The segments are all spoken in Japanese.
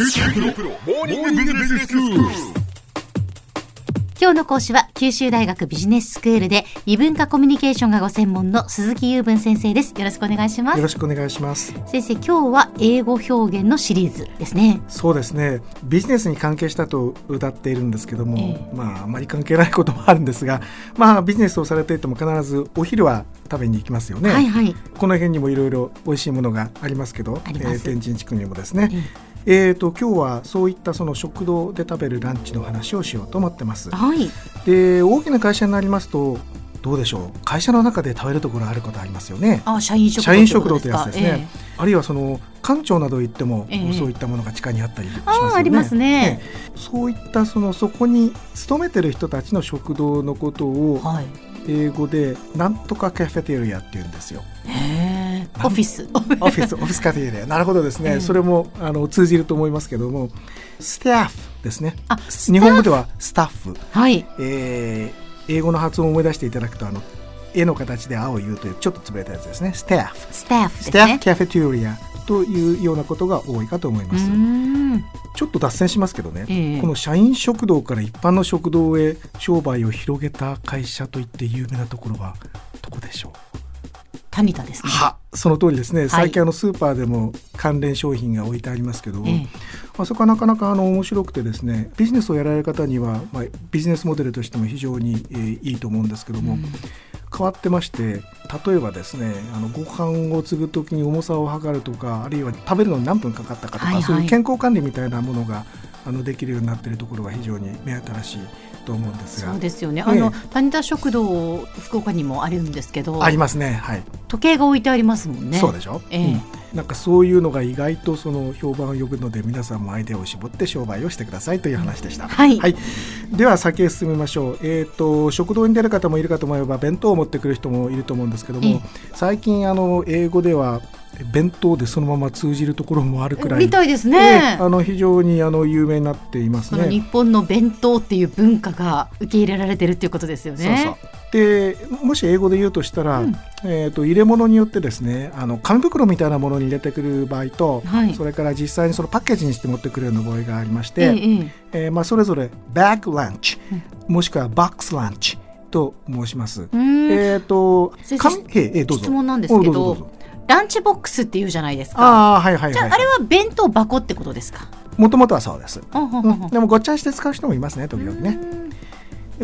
今日の講師は九州大学ビジネススクールで異文化コミュニケーションがご専門の鈴木雄文先生です。よろしくお願いします。よろしくお願いします。先生今日は英語表現のシリーズですね。そうですね。ビジネスに関係したと歌っているんですけども、ええ。まああまり関係ないこともあるんですがまあビジネスをされていても必ずお昼は食べに行きますよね、はいはい。この辺にもいろいろ美味しいものがありますけどあります。天神地区にもですね。ええー、と今日はそういったその食堂で食べるランチの話をしようと思ってます。はい。で大きな会社になりますとどうでしょう？会社の中で食べるところあることありますよね。あ社員食堂社員食堂ってやつですね、えあるいはその館長など行っても、ええ。そういったものが地下にあったりしますよね。あーありますね。ええ。そういったそのそこに勤めてる人たちの食堂のことえをはい。英語でなんとかカフェテリアって言うんですよ。へえオフィス。オフィスオフィスカフェテリアなるほどですね、ええそれもあの通じると思いますけどもスタッフですね。あ日本語ではスタッフ。はい。えー英語の発音を思い出していただくとあの絵の形で「青を言う」というちょっと潰れたやつですね。スタッフ。スタッフでスタッフカフェテリアというようなことが多いかと思いうます。ーん。ちょっと脱線しますけどね、ええ。この社員食堂から一般の食堂へ商売を広げた会社といって有名なところはどこでしょう？タニタですね。はその通りですね。最近あのスーパーでも関連商品が置いてありますけど、ええ。まあ、そこはなかなかあの面白くてですねビジネスをやられる方には、まあ、ビジネスモデルとしても非常に、えーいいと思うんですけども、うん。変わってまして例えばですねあのご飯を継ぐ時に重さを測るとかあるいは食べるのに何分かかったかとか、はいはい。そういう健康管理みたいなものがあのできるようになっているところが非常に目新しいと思うんですが。そうですよね。ええあのタニタ食堂福岡にもあるんですけど、ありますね。はい、時計が置いてありますもんね。そうでしょ、ええ。うん。なんかそういうのが意外とその評判を呼ぶので皆さんもアイデアを絞って商売をしてくださいという話でした。はい。では先へ進みましょう。えっ、と食堂に出る方もいるかと思えば弁当を持ってくる人もいると思うんですけども、ええ。最近あの英語では弁当でそのまま通じるところもあるくらい。みたいですえねえ。あの非常にあの有名になっていますこの日ね。本の弁当っていう文化が受け入れられてるっていうことですよね。でもし英語で言うとしたら、うんえー、と入れ物によってですねあの紙袋みたいなものに入れてくる場合と、はいそれから実際にそのパッケージにして持ってくるような場合がありまして、えええええーまあ、それぞれバッグランチ、もしくはバックスランチと申します。えっ、と先生紙ええどうぞ質問なんですけどランチボックスっていうじゃないですか。ああはいはいじゃあ、はいあれは弁当箱ってことですか？もともとはそうです、でもごっちゃにして使う人もいますね時々ね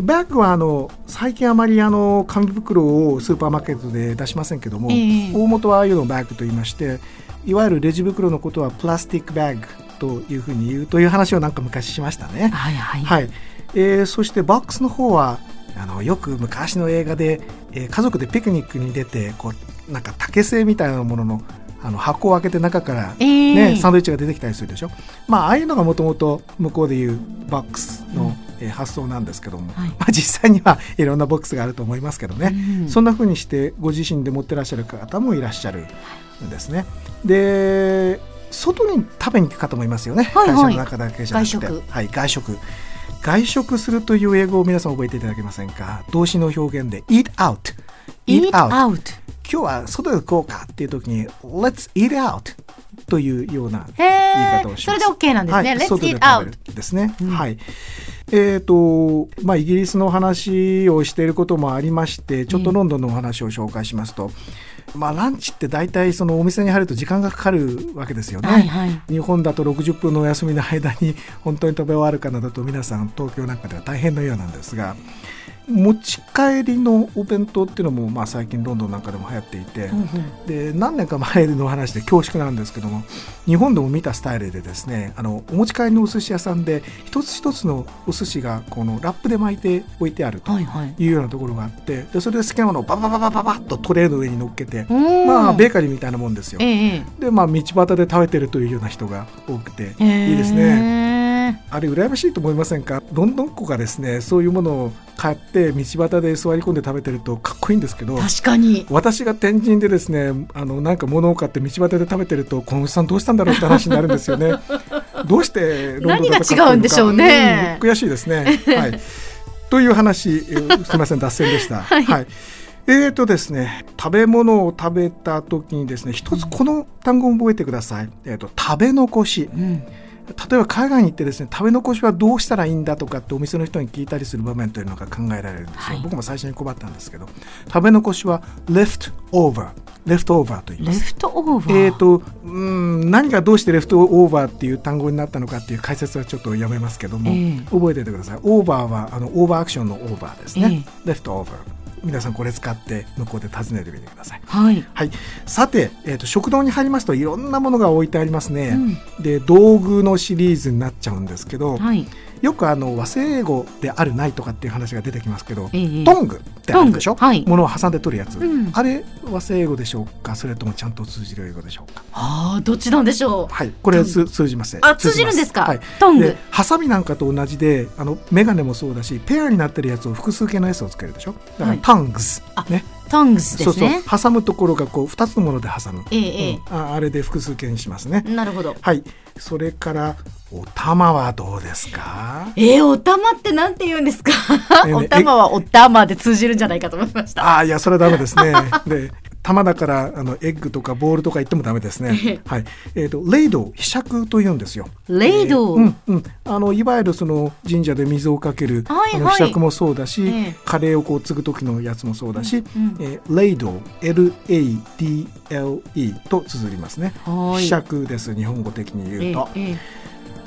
バッグはあの最近あまりあの紙袋をスーパーマーケットで出しませんけども、ええ大元はああいうのをバッグと言いましていわゆるレジ袋のことはプラスティックバッグというふうに言うという話をなんか昔しましたね。はいはい。はいえーそしてボックスの方はあのよく昔の映画で、えー家族でピクニックに出てこうなんか竹製みたいなもののあの箱を開けて中から、ええねサンドイッチが出てきたりするでしょ、まあ、ああいうのがもともと向こうでいうボックスの、えー発想なんですけども、はい。まあ、実際にはいろんなボックスがあると思いますけどね、うんそんな風にしてご自身で持ってらっしゃる方もいらっしゃるんですね。で外に食べに行く方もいますよね、はいはい。会社の中だけじゃなくて。外食。はい、外食。外食するという英語を皆さん覚えていただけませんか？動詞の表現で eat out eat out。今日は外で行こうかっていう時に let's eat out というようなへ言いえ方を。しますそれで OK なんですね。はい、Let's eat 食 out ですね、はいえーとまあ、イギリスの話をしていることもありましてちょっとロンドンのお話を紹介しますと、まあ、ランチって大体そのお店に入ると時間がかかるわけですよね。はいはい。日本だと60分のお休みの間に本当に食べ終わるかなだと皆さん東京なんかでは大変のようなんですが持ち帰りのお弁当っていうのもまあ最近ロンドンなんかでも流行っていて、うんうんで何年か前の話で恐縮なんですけども日本でも見たスタイルでですねあのお持ち帰りのお寿司屋さんで一つ一つのお寿司がこのラップで巻いて置いてあるとはいはい。いうようなところがあってでそれで好きなものをババババババッとトレーの上に乗っけて、うんまあベーカリーみたいなもんですよ。えええでまあ道端で食べてるというような人が多くてえ。いいですね。ね。あれ羨ましいと思いませんか？ロンドンっ子がですねそういうものを買って道端で座り込んで食べてるとかっこいいんですけど確かに。私が天神でですねあのなんか物を買って道端で食べてるとこのおじさんどうしたんだろうって話になるんですよね。どうしてロンドンだ違うんでしょうね。うん悔しいですね。はい。という話えーすみません脱線でした。はい。えーとですね、食べ物を食べた時にですね一つこの単語を覚えてください、えー、と食べ残し、うん。例えば海外に行ってですね食べ残しはどうしたらいいんだとかってお店の人に聞いたりする場面というのが考えられるんですよ、はい。僕も最初に困ったんですけど食べ残しは left over left over と言います。 leftover。えー、とうん何がどうして leftover っていう単語になったのかっていう解説はちょっとやめますけども、ええ。覚えておいてください。オーバーはあのオーバーアクションのオーバーですね、 leftover 皆さんこれ使って向こうで尋ねてみてくださいはい。はい、さて、えー、と食堂に入りますといろんなものが置いてありますね、うんで道具のシリーズになっちゃうんですけど、はい。よくあの和製英語であるないとかっていう話が出てきますけど、ええ。トングってあるでしょ、はい。物を挟んで取るやつ、うん。あれ和製英語でしょうか？それともちゃんと通じる英語でしょうか？ああ、どっちなんでしょう？はい。これつ通じますあ通じるんですか？はい、トング。でハサミなんかと同じであのメガネもそうだしペアになってるやつを複数形の S をつけるでしょ？だからはい。タングス、あねトングスですね。そうそう。挟むところがこう2つのもので挟む、えええうん。ああれで複数形にしますね、なるほど。はい。それからお玉はどうですか？えー、お玉ってなんて言うんですか？えね お玉はお玉で通じるんじゃないかと思いました。ああいやそれはダメですね。で玉だからあのエッグとかボールとか言ってもダメですね。はい。えっ、とレイドひしゃくと言うんですよ。レイド、うんうん、あのいわゆるその神社で水をかける、はいはい。あの柄杓もそうだし、ええ。カレーをこう継ぐ時のやつもそうだし、うんえーレイド L-A-D-L-E と綴りますね。はい。柄杓です日本語的に言うと、えええ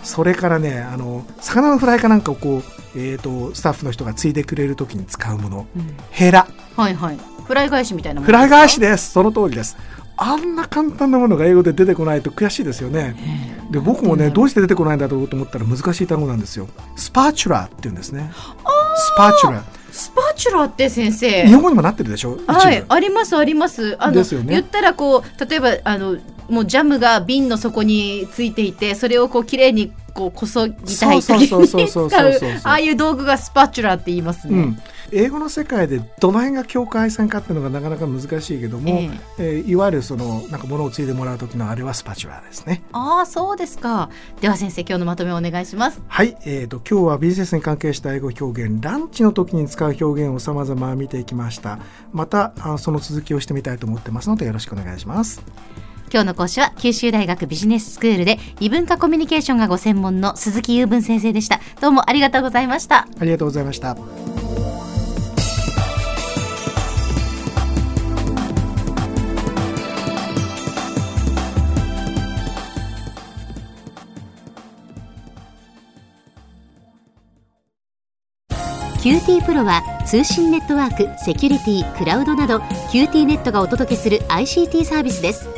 それからねあの魚のフライかなんかをこう、えー、とスタッフの人がついでくれる時に使うもの、うん。ヘラ。はいはい。フライ返しみたいなフライ返しでです。その通りです。あんな簡単なものが英語で出てこないと悔しいですよね。で僕もねどうして出てこないんだろうと思ったら難しい単語なんですよ。 spatula って言うんですね。 spatula。す。スパチュラって先生。日。本語にもなってるでしょ？はい、ありますあります。あの、ね。言ったらこう例えばあのもうジャムが瓶の底についていてそれをこう綺麗にこうこそぎたい時に使うああいう道具がスパチュラって言いますね。うん、英語の世界でどの辺が境界線かっていうのがなかなか難しいけども、ええーいわゆるそのなんか物をついでもらう時のあれはスパチュラですね。ああそうですか。では先生今日のまとめをお願いします。はい、えー、と今日はビジネスに関係した英語表現ランチの時に使う表現を様々見ていきましたまたあその続きをしてみたいと思ってますのでよろしくお願いします今日の講師は九州大学ビジネススクールで異文化コミュニケーションがご専門の鈴木雄文先生でした。どうもありがとうございました。ありがとうございましたQT PRO は通信ネットワーク、セキュリティ、クラウドなど QT ネットがお届けする ICT サービスです。